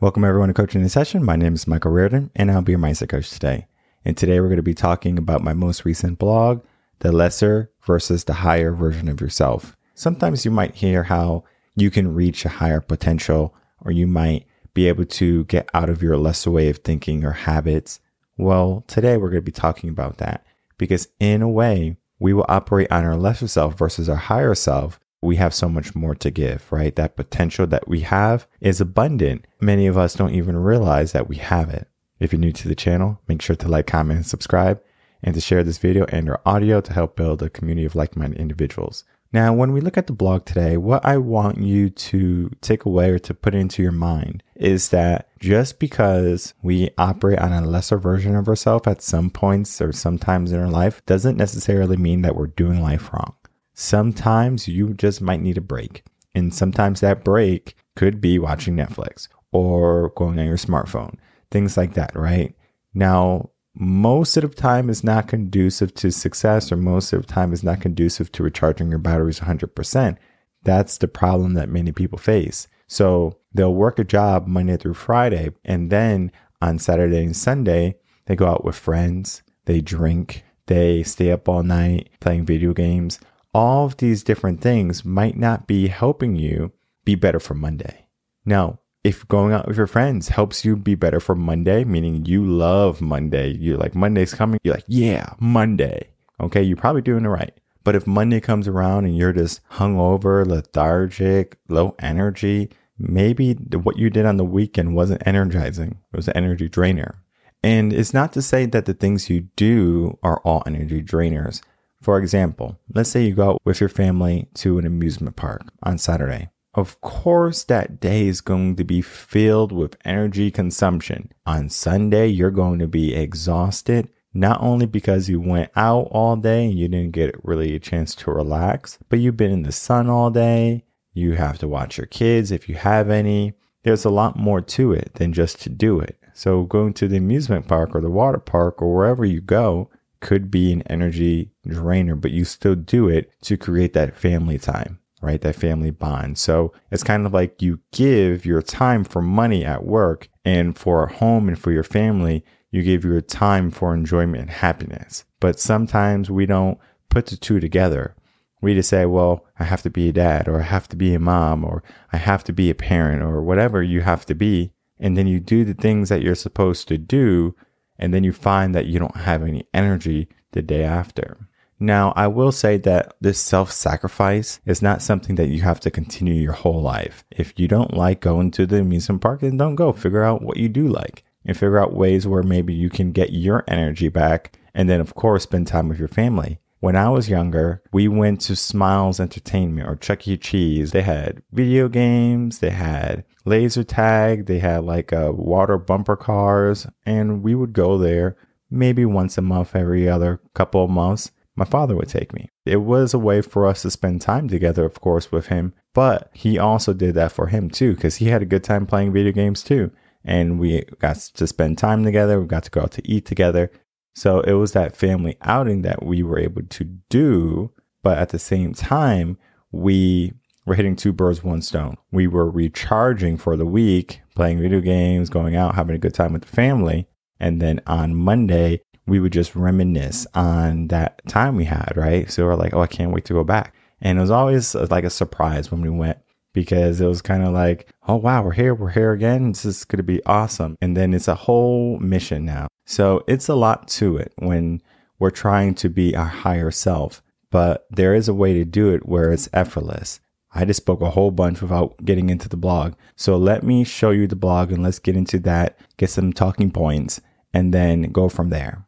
Welcome everyone to Coaching in Session. My name is Michael Rearden and I'll be your mindset coach today. And today we're going to be talking about my most recent blog, the lesser versus the higher version of yourself. Sometimes you might hear how you can reach a higher potential or you might be able to get out of your lesser way of thinking or habits. Well, today we're going to be talking about that because in a way, we will operate on our lesser self versus our higher self we have so much more to give, right? That potential that we have is abundant. Many of us don't even realize that we have it. If you're new to the channel, make sure to like, comment, and subscribe, and to share this video and or audio to help build a community of like minded individuals. Now, when we look at the blog today, what I want you to take away or to put into your mind is that just because we operate on a lesser version of ourselves at some points or sometimes in our life doesn't necessarily mean that we're doing life wrong. Sometimes you just might need a break. And sometimes that break could be watching Netflix or going on your smartphone, things like that, right? Now, most of the time is not conducive to success, or most of the time is not conducive to recharging your batteries 100%. That's the problem that many people face. So they'll work a job Monday through Friday, and then on Saturday and Sunday, they go out with friends, they drink, they stay up all night playing video games, all of these different things might not be helping you be better for Monday. Now, if going out with your friends helps you be better for Monday, meaning you love Monday, you're like, Monday's coming, you're like, yeah, Monday. Okay, you're probably doing it right. But if Monday comes around and you're just hungover, lethargic, low energy, maybe what you did on the weekend wasn't energizing. It was an energy drainer. And it's not to say that the things you do are all energy drainers. For example, let's say you go out with your family to an amusement park on Saturday. Of course, that day is going to be filled with energy consumption. On Sunday, you're going to be exhausted, not only because you went out all day and you didn't get really a chance to relax, but you've been in the sun all day. You have to watch your kids if you have any. There's a lot more to it than just to do it. So, going to the amusement park or the water park or wherever you go, could be an energy drainer, but you still do it to create that family time, right? That family bond. So it's kind of like you give your time for money at work and for a home and for your family, you give your time for enjoyment and happiness. But sometimes we don't put the two together. We just say, well, I have to be a dad or I have to be a mom or I have to be a parent or whatever you have to be. And then you do the things that you're supposed to do and then you find that you don't have any energy the day after. Now, I will say that this self sacrifice is not something that you have to continue your whole life. If you don't like going to the amusement park, then don't go. Figure out what you do like and figure out ways where maybe you can get your energy back. And then, of course, spend time with your family. When I was younger, we went to Smiles Entertainment or Chuck E. Cheese. They had video games, they had laser tag, they had like a uh, water bumper cars, and we would go there maybe once a month, every other couple of months. My father would take me. It was a way for us to spend time together, of course, with him, but he also did that for him too, because he had a good time playing video games too. And we got to spend time together, we got to go out to eat together. So it was that family outing that we were able to do. But at the same time, we were hitting two birds, one stone. We were recharging for the week, playing video games, going out, having a good time with the family. And then on Monday, we would just reminisce on that time we had, right? So we're like, oh, I can't wait to go back. And it was always uh, like a surprise when we went because it was kind of like, oh, wow, we're here, we're here again. This is going to be awesome. And then it's a whole mission now. So it's a lot to it when we're trying to be our higher self, but there is a way to do it where it's effortless. I just spoke a whole bunch without getting into the blog. So let me show you the blog and let's get into that, get some talking points, and then go from there.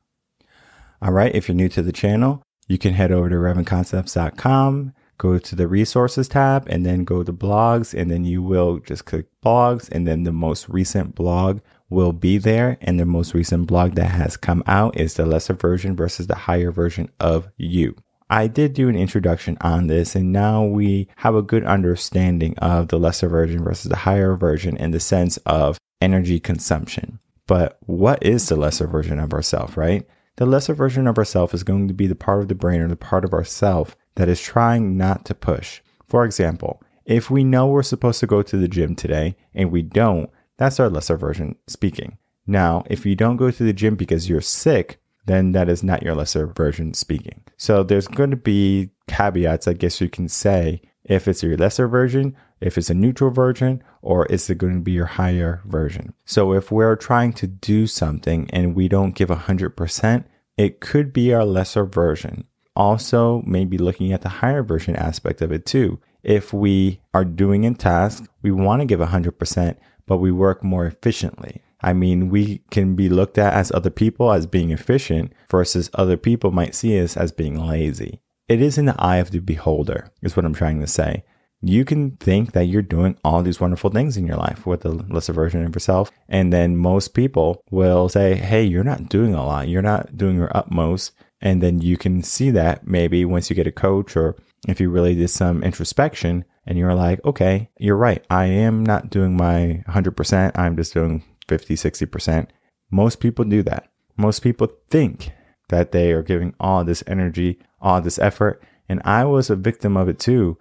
All right. If you're new to the channel, you can head over to revenconcepts.com, go to the resources tab, and then go to blogs. And then you will just click blogs. And then the most recent blog will be there. And the most recent blog that has come out is the lesser version versus the higher version of you. I did do an introduction on this, and now we have a good understanding of the lesser version versus the higher version in the sense of energy consumption. But what is the lesser version of ourself, right? The lesser version of ourself is going to be the part of the brain or the part of ourself that is trying not to push. For example, if we know we're supposed to go to the gym today and we don't, That's our lesser version speaking. Now, if you don't go to the gym because you're sick, then that is not your lesser version speaking. So there's going to be caveats, I guess you can say, if it's your lesser version, if it's a neutral version, or is it going to be your higher version? So if we're trying to do something and we don't give 100%, it could be our lesser version. Also, maybe looking at the higher version aspect of it too. If we are doing a task, we want to give 100%, but we work more efficiently. I mean, we can be looked at as other people as being efficient versus other people might see us as being lazy. It is in the eye of the beholder, is what I'm trying to say. You can think that you're doing all these wonderful things in your life with the lesser version of yourself. And then most people will say, Hey, you're not doing a lot. You're not doing your utmost. And then you can see that maybe once you get a coach or if you really did some introspection and you're like, okay, you're right. I am not doing my 100%. I'm just doing 50, 60%. Most people do that. Most people think that they are giving all this energy, all this effort. And I was a victim of it too,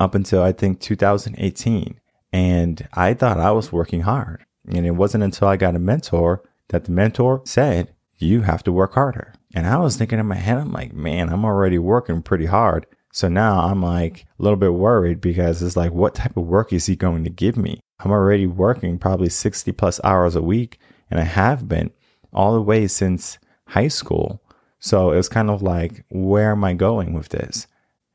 up until I think 2018. And I thought I was working hard. And it wasn't until I got a mentor that the mentor said, You have to work harder. And I was thinking in my head, I'm like, Man, I'm already working pretty hard. So now I'm like a little bit worried because it's like, what type of work is he going to give me? I'm already working probably 60 plus hours a week, and I have been all the way since high school. So it's kind of like, where am I going with this?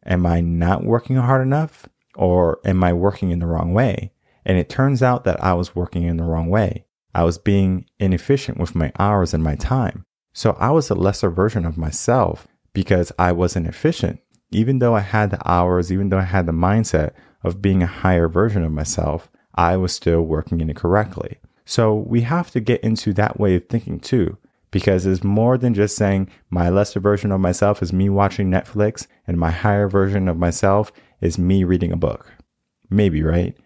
Am I not working hard enough or am I working in the wrong way? And it turns out that I was working in the wrong way. I was being inefficient with my hours and my time. So I was a lesser version of myself because I wasn't efficient. Even though I had the hours, even though I had the mindset of being a higher version of myself, I was still working incorrectly. So we have to get into that way of thinking too, because it's more than just saying my lesser version of myself is me watching Netflix and my higher version of myself is me reading a book. Maybe, right?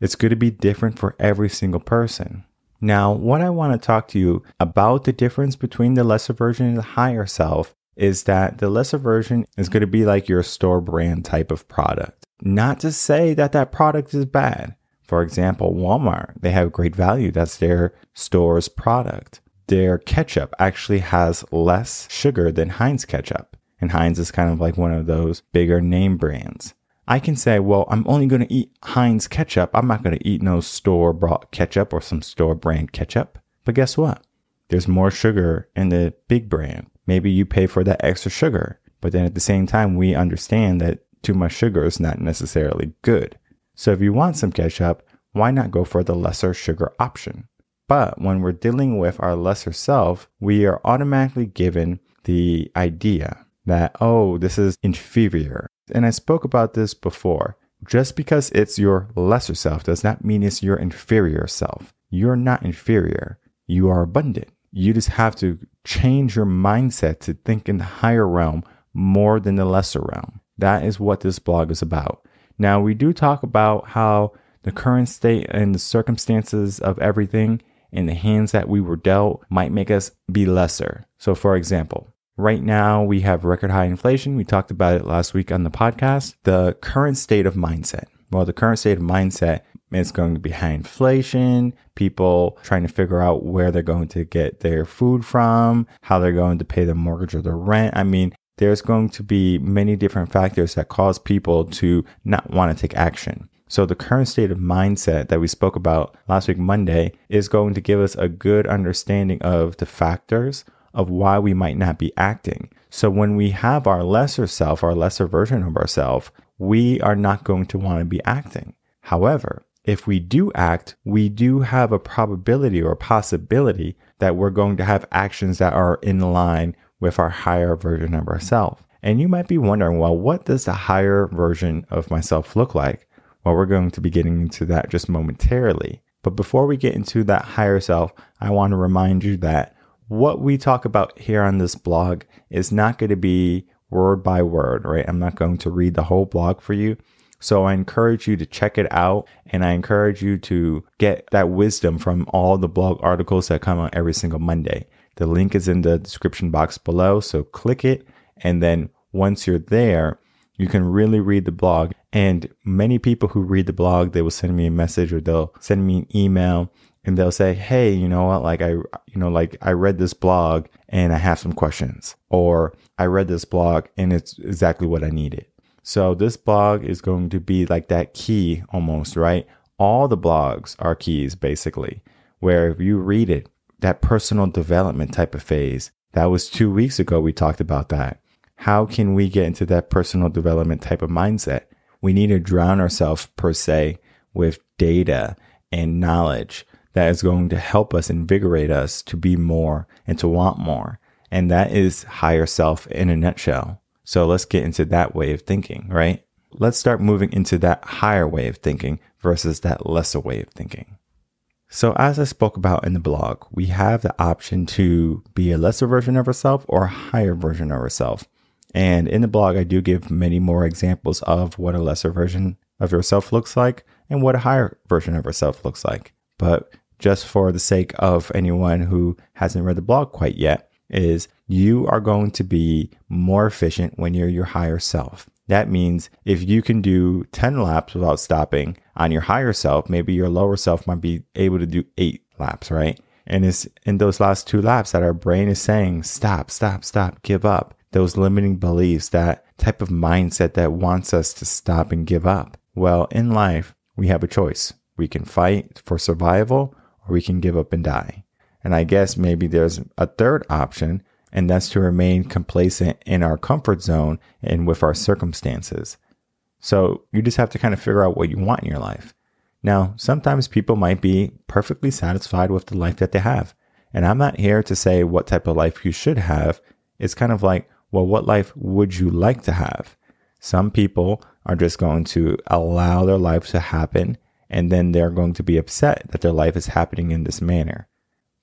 It's going to be different for every single person. Now, what I want to talk to you about the difference between the lesser version and the higher self is that the lesser version is going to be like your store brand type of product. Not to say that that product is bad. For example, Walmart, they have great value. That's their store's product. Their ketchup actually has less sugar than Heinz ketchup. And Heinz is kind of like one of those bigger name brands. I can say, well, I'm only going to eat Heinz ketchup. I'm not going to eat no store bought ketchup or some store brand ketchup. But guess what? There's more sugar in the big brand. Maybe you pay for that extra sugar. But then at the same time, we understand that too much sugar is not necessarily good. So if you want some ketchup, why not go for the lesser sugar option? But when we're dealing with our lesser self, we are automatically given the idea that, oh, this is inferior. And I spoke about this before. Just because it's your lesser self does not mean it's your inferior self. You're not inferior. You are abundant. You just have to change your mindset to think in the higher realm more than the lesser realm. That is what this blog is about. Now, we do talk about how the current state and the circumstances of everything in the hands that we were dealt might make us be lesser. So, for example, right now we have record high inflation. We talked about it last week on the podcast. The current state of mindset. Well, the current state of mindset is going to be high inflation, people trying to figure out where they're going to get their food from, how they're going to pay their mortgage or their rent. I mean, there's going to be many different factors that cause people to not want to take action. So the current state of mindset that we spoke about last week, Monday, is going to give us a good understanding of the factors of why we might not be acting. So when we have our lesser self, our lesser version of ourselves, we are not going to want to be acting. However, if we do act, we do have a probability or possibility that we're going to have actions that are in line with our higher version of ourselves. And you might be wondering, well, what does the higher version of myself look like? Well, we're going to be getting into that just momentarily. But before we get into that higher self, I want to remind you that what we talk about here on this blog is not going to be word by word, right? I'm not going to read the whole blog for you. So I encourage you to check it out and I encourage you to get that wisdom from all the blog articles that come out every single Monday. The link is in the description box below. So click it. And then once you're there, you can really read the blog. And many people who read the blog, they will send me a message or they'll send me an email and they'll say, Hey, you know what? Like I, you know, like I read this blog and I have some questions or I read this blog and it's exactly what I needed. So this blog is going to be like that key almost, right? All the blogs are keys basically, where if you read it, that personal development type of phase, that was two weeks ago. We talked about that. How can we get into that personal development type of mindset? We need to drown ourselves per se with data and knowledge that is going to help us invigorate us to be more and to want more. And that is higher self in a nutshell. So let's get into that way of thinking, right? Let's start moving into that higher way of thinking versus that lesser way of thinking. So, as I spoke about in the blog, we have the option to be a lesser version of ourselves or a higher version of ourselves. And in the blog, I do give many more examples of what a lesser version of yourself looks like and what a higher version of yourself looks like. But just for the sake of anyone who hasn't read the blog quite yet, is you are going to be more efficient when you're your higher self. That means if you can do 10 laps without stopping on your higher self, maybe your lower self might be able to do eight laps, right? And it's in those last two laps that our brain is saying, stop, stop, stop, give up. Those limiting beliefs, that type of mindset that wants us to stop and give up. Well, in life, we have a choice. We can fight for survival or we can give up and die. And I guess maybe there's a third option, and that's to remain complacent in our comfort zone and with our circumstances. So you just have to kind of figure out what you want in your life. Now, sometimes people might be perfectly satisfied with the life that they have. And I'm not here to say what type of life you should have. It's kind of like, well, what life would you like to have? Some people are just going to allow their life to happen and then they're going to be upset that their life is happening in this manner.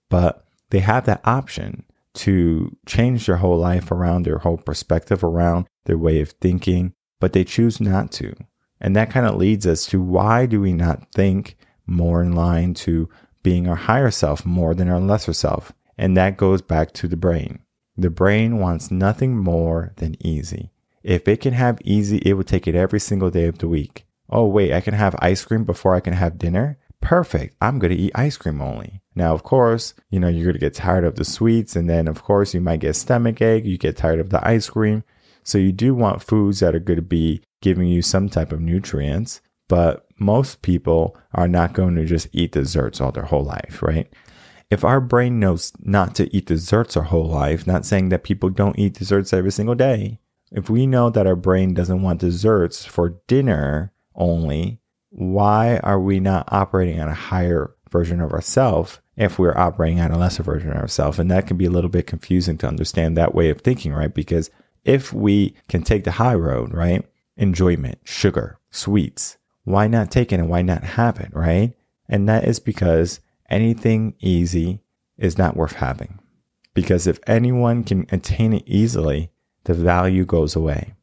But they have that option to change their whole life around their whole perspective around their way of thinking, but they choose not to. And that kind of leads us to why do we not think more in line to being our higher self more than our lesser self? And that goes back to the brain. The brain wants nothing more than easy. If it can have easy, it would take it every single day of the week. Oh, wait, I can have ice cream before I can have dinner? Perfect. I'm going to eat ice cream only. Now, of course, you know, you're going to get tired of the sweets. And then, of course, you might get stomach ache. You get tired of the ice cream. So you do want foods that are going to be giving you some type of nutrients. But most people are not going to just eat desserts all their whole life, right? If our brain knows not to eat desserts our whole life, not saying that people don't eat desserts every single day, if we know that our brain doesn't want desserts for dinner only, why are we not operating at a higher version of ourselves if we're operating at a lesser version of ourselves? And that can be a little bit confusing to understand that way of thinking, right? Because if we can take the high road, right? Enjoyment, sugar, sweets, why not take it and why not have it, right? And that is because anything easy is not worth having. Because if anyone can attain it easily, the value goes away.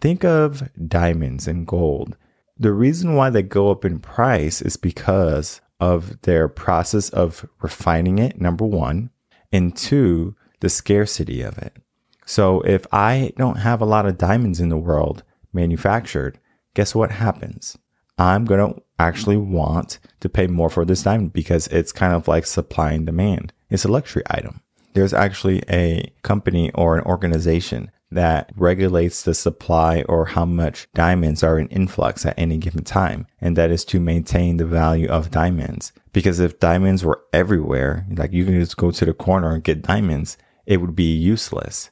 Think of diamonds and gold. The reason why they go up in price is because of their process of refining it, number one, and two, the scarcity of it. So if I don't have a lot of diamonds in the world manufactured, guess what happens? I'm going to actually want to pay more for this diamond because it's kind of like supply and demand. It's a luxury item. There's actually a company or an organization that regulates the supply or how much diamonds are in influx at any given time. And that is to maintain the value of diamonds. Because if diamonds were everywhere, like you can just go to the corner and get diamonds, it would be useless.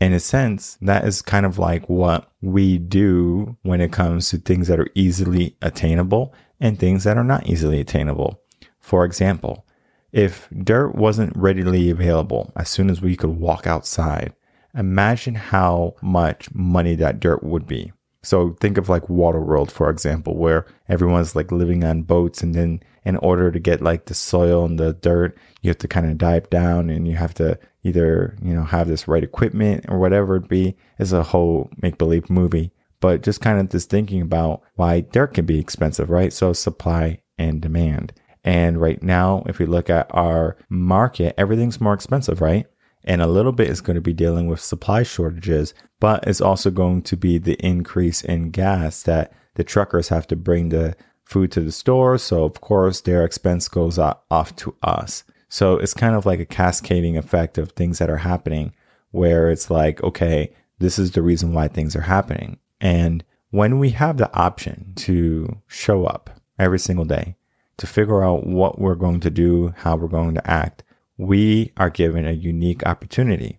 In a sense, that is kind of like what we do when it comes to things that are easily attainable and things that are not easily attainable. For example, if dirt wasn't readily available as soon as we could walk outside, imagine how much money that dirt would be. So think of like Waterworld, for example, where everyone's like living on boats and then in order to get like the soil and the dirt, you have to kind of dive down and you have to either, you know, have this right equipment or whatever it be. It's a whole make believe movie. But just kind of just thinking about why dirt can be expensive, right? So supply and demand. And right now, if we look at our market, everything's more expensive, right? And a little bit is going to be dealing with supply shortages, but it's also going to be the increase in gas that the truckers have to bring the food to the store. So, of course, their expense goes off to us. So, it's kind of like a cascading effect of things that are happening where it's like, okay, this is the reason why things are happening. And when we have the option to show up every single day, to figure out what we're going to do, how we're going to act, we are given a unique opportunity.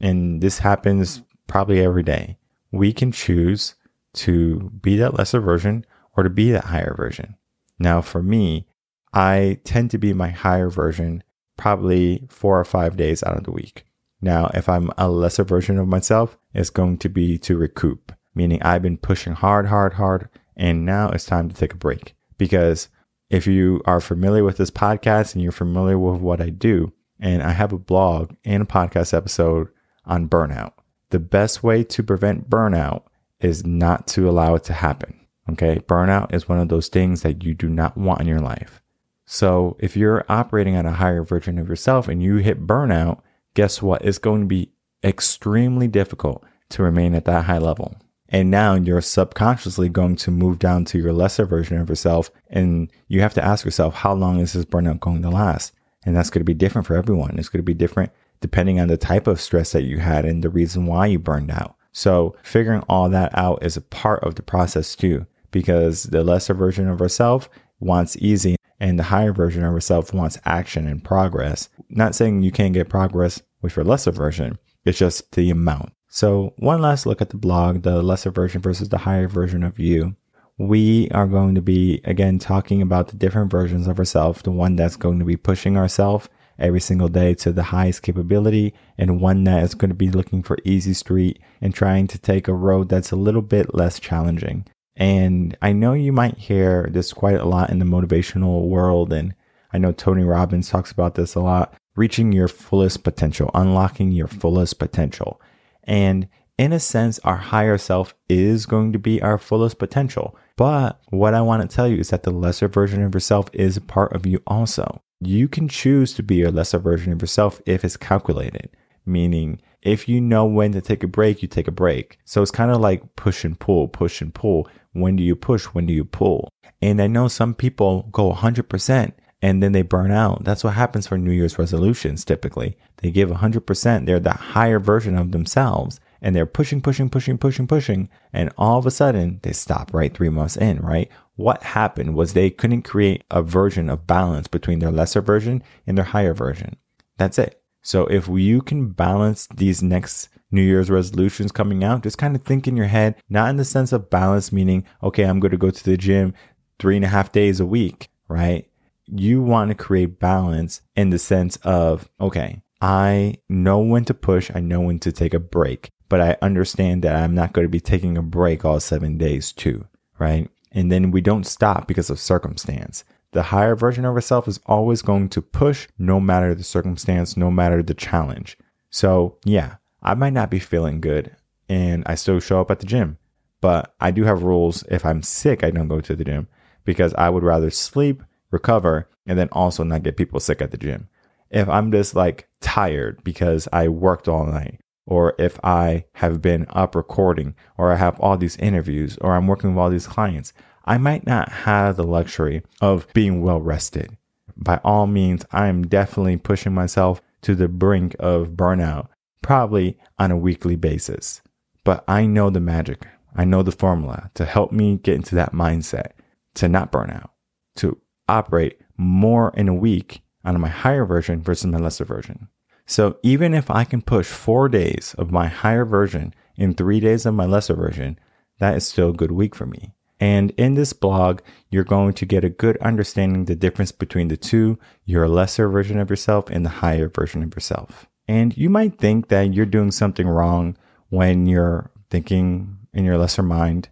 And this happens probably every day. We can choose to be that lesser version or to be that higher version. Now, for me, I tend to be my higher version probably four or five days out of the week. Now, if I'm a lesser version of myself, it's going to be to recoup, meaning I've been pushing hard, hard, hard, and now it's time to take a break. Because if you are familiar with this podcast and you're familiar with what I do, and I have a blog and a podcast episode on burnout, the best way to prevent burnout is not to allow it to happen. Okay. Burnout is one of those things that you do not want in your life. So if you're operating at a higher version of yourself and you hit burnout, guess what? It's going to be extremely difficult to remain at that high level. And now you're subconsciously going to move down to your lesser version of yourself. And you have to ask yourself, how long is this burnout going to last? And that's going to be different for everyone. It's going to be different depending on the type of stress that you had and the reason why you burned out. So figuring all that out is a part of the process too, because the lesser version of ourselves wants easy and the higher version of ourselves wants action and progress. Not saying you can't get progress with your lesser version. It's just the amount. So one last look at the blog, the lesser version versus the higher version of you. We are going to be again talking about the different versions of ourselves, the one that's going to be pushing ourselves every single day to the highest capability and one that is going to be looking for easy street and trying to take a road that's a little bit less challenging. And I know you might hear this quite a lot in the motivational world. And I know Tony Robbins talks about this a lot reaching your fullest potential, unlocking your fullest potential. And in a sense, our higher self is going to be our fullest potential. But what I want to tell you is that the lesser version of yourself is a part of you also. You can choose to be a lesser version of yourself if it's calculated, meaning if you know when to take a break, you take a break. So it's kind of like push and pull, push and pull. When do you push? When do you pull? And I know some people go 100% and then they burn out. That's what happens for New Year's resolutions typically. They give 100%. They're the higher version of themselves and they're pushing, pushing, pushing, pushing, pushing. And all of a sudden they stop right three months in, right? What happened was they couldn't create a version of balance between their lesser version and their higher version. That's it. So if you can balance these next New Year's resolutions coming out, just kind of think in your head, not in the sense of balance, meaning, okay, I'm going to go to the gym three and a half days a week, right? you want to create balance in the sense of, okay, I know when to push, I know when to take a break, but I understand that I'm not going to be taking a break all seven days too, right? And then we don't stop because of circumstance. The higher version of ourselves is always going to push no matter the circumstance, no matter the challenge. So, yeah, I might not be feeling good and I still show up at the gym, but I do have rules. If I'm sick, I don't go to the gym because I would rather sleep recover, and then also not get people sick at the gym. If I'm just like tired because I worked all night, or if I have been up recording, or I have all these interviews, or I'm working with all these clients, I might not have the luxury of being well rested. By all means, I am definitely pushing myself to the brink of burnout, probably on a weekly basis. But I know the magic. I know the formula to help me get into that mindset to not burn out, to operate more in a week on my higher version versus my lesser version. So even if I can push four days of my higher version in three days of my lesser version, that is still a good week for me. And in this blog, you're going to get a good understanding the difference between the two, your lesser version of yourself and the higher version of yourself. And you might think that you're doing something wrong when you're thinking in your lesser mind,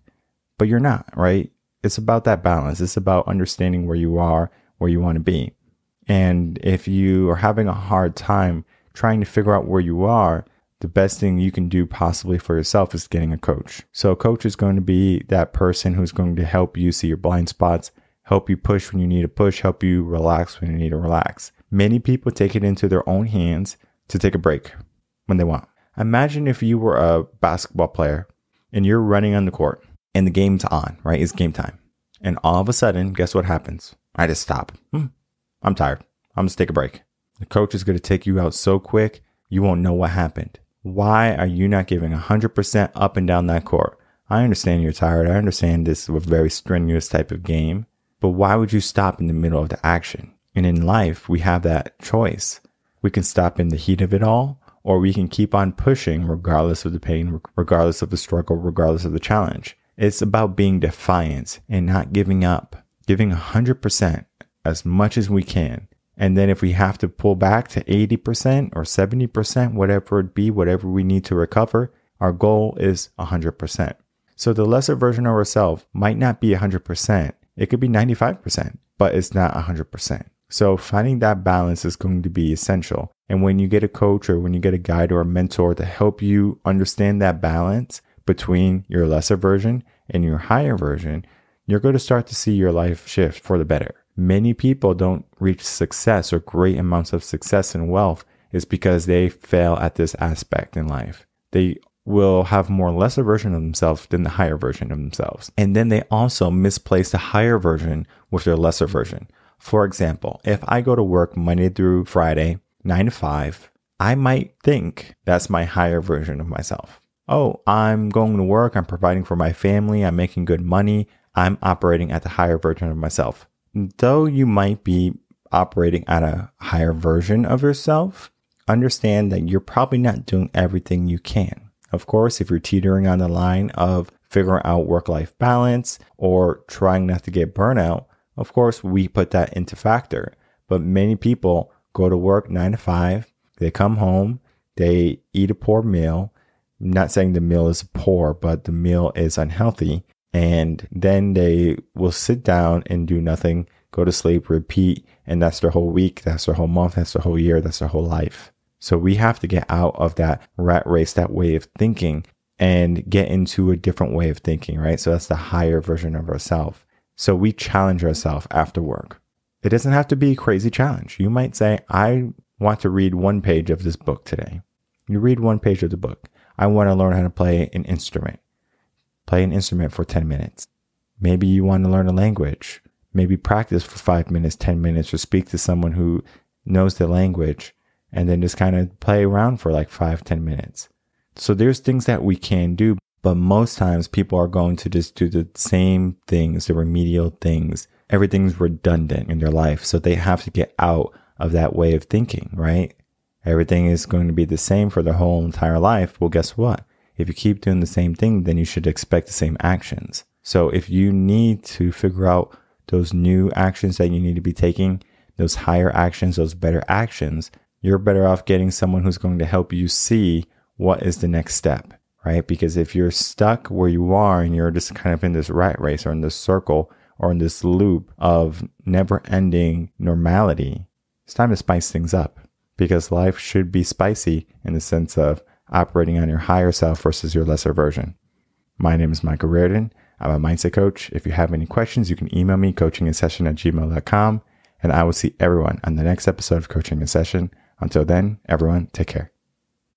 but you're not, right? it's about that balance. It's about understanding where you are, where you want to be. And if you are having a hard time trying to figure out where you are, the best thing you can do possibly for yourself is getting a coach. So a coach is going to be that person who's going to help you see your blind spots, help you push when you need to push, help you relax when you need to relax. Many people take it into their own hands to take a break when they want. Imagine if you were a basketball player and you're running on the court and the game's on, right? It's game time. And all of a sudden, guess what happens? I just stop. Hmm, I'm tired. I'm just take a break. The coach is going to take you out so quick, you won't know what happened. Why are you not giving 100% up and down that court? I understand you're tired. I understand this is a very strenuous type of game, but why would you stop in the middle of the action? And in life, we have that choice. We can stop in the heat of it all, or we can keep on pushing regardless of the pain, regardless of the struggle, regardless of the challenge. It's about being defiant and not giving up, giving 100% as much as we can. And then if we have to pull back to 80% or 70%, whatever it be, whatever we need to recover, our goal is 100%. So the lesser version of ourselves might not be 100%. It could be 95%, but it's not 100%. So finding that balance is going to be essential. And when you get a coach or when you get a guide or a mentor to help you understand that balance between your lesser version and your higher version, you're going to start to see your life shift for the better. Many people don't reach success or great amounts of success and wealth is because they fail at this aspect in life. They will have more lesser version of themselves than the higher version of themselves. And then they also misplace the higher version with their lesser version. For example, if I go to work Monday through Friday, nine to five, I might think that's my higher version of myself. Oh, I'm going to work, I'm providing for my family, I'm making good money, I'm operating at the higher version of myself. Though you might be operating at a higher version of yourself, understand that you're probably not doing everything you can. Of course, if you're teetering on the line of figuring out work life balance or trying not to get burnout, of course, we put that into factor. But many people go to work nine to five, they come home, they eat a poor meal. I'm not saying the meal is poor, but the meal is unhealthy. And then they will sit down and do nothing, go to sleep, repeat. And that's their whole week. That's their whole month. That's their whole year. That's their whole life. So we have to get out of that rat race, that way of thinking and get into a different way of thinking, right? So that's the higher version of ourselves. So we challenge ourselves after work. It doesn't have to be a crazy challenge. You might say, I want to read one page of this book today. You read one page of the book. I want to learn how to play an instrument. Play an instrument for 10 minutes. Maybe you want to learn a language. Maybe practice for five minutes, 10 minutes, or speak to someone who knows the language and then just kind of play around for like five, 10 minutes. So there's things that we can do, but most times people are going to just do the same things, the remedial things. Everything's redundant in their life. So they have to get out of that way of thinking, right? Everything is going to be the same for their whole entire life. Well, guess what? If you keep doing the same thing, then you should expect the same actions. So if you need to figure out those new actions that you need to be taking, those higher actions, those better actions, you're better off getting someone who's going to help you see what is the next step right? Because if you're stuck where you are and you're just kind of in this rat race or in this circle or in this loop of never ending normality, it's time to spice things up because life should be spicy in the sense of operating on your higher self versus your lesser version. My name is Michael Rearden. I'm a mindset coach. If you have any questions, you can email me coaching session at gmail.com and I will see everyone on the next episode of coaching in session. Until then, everyone take care.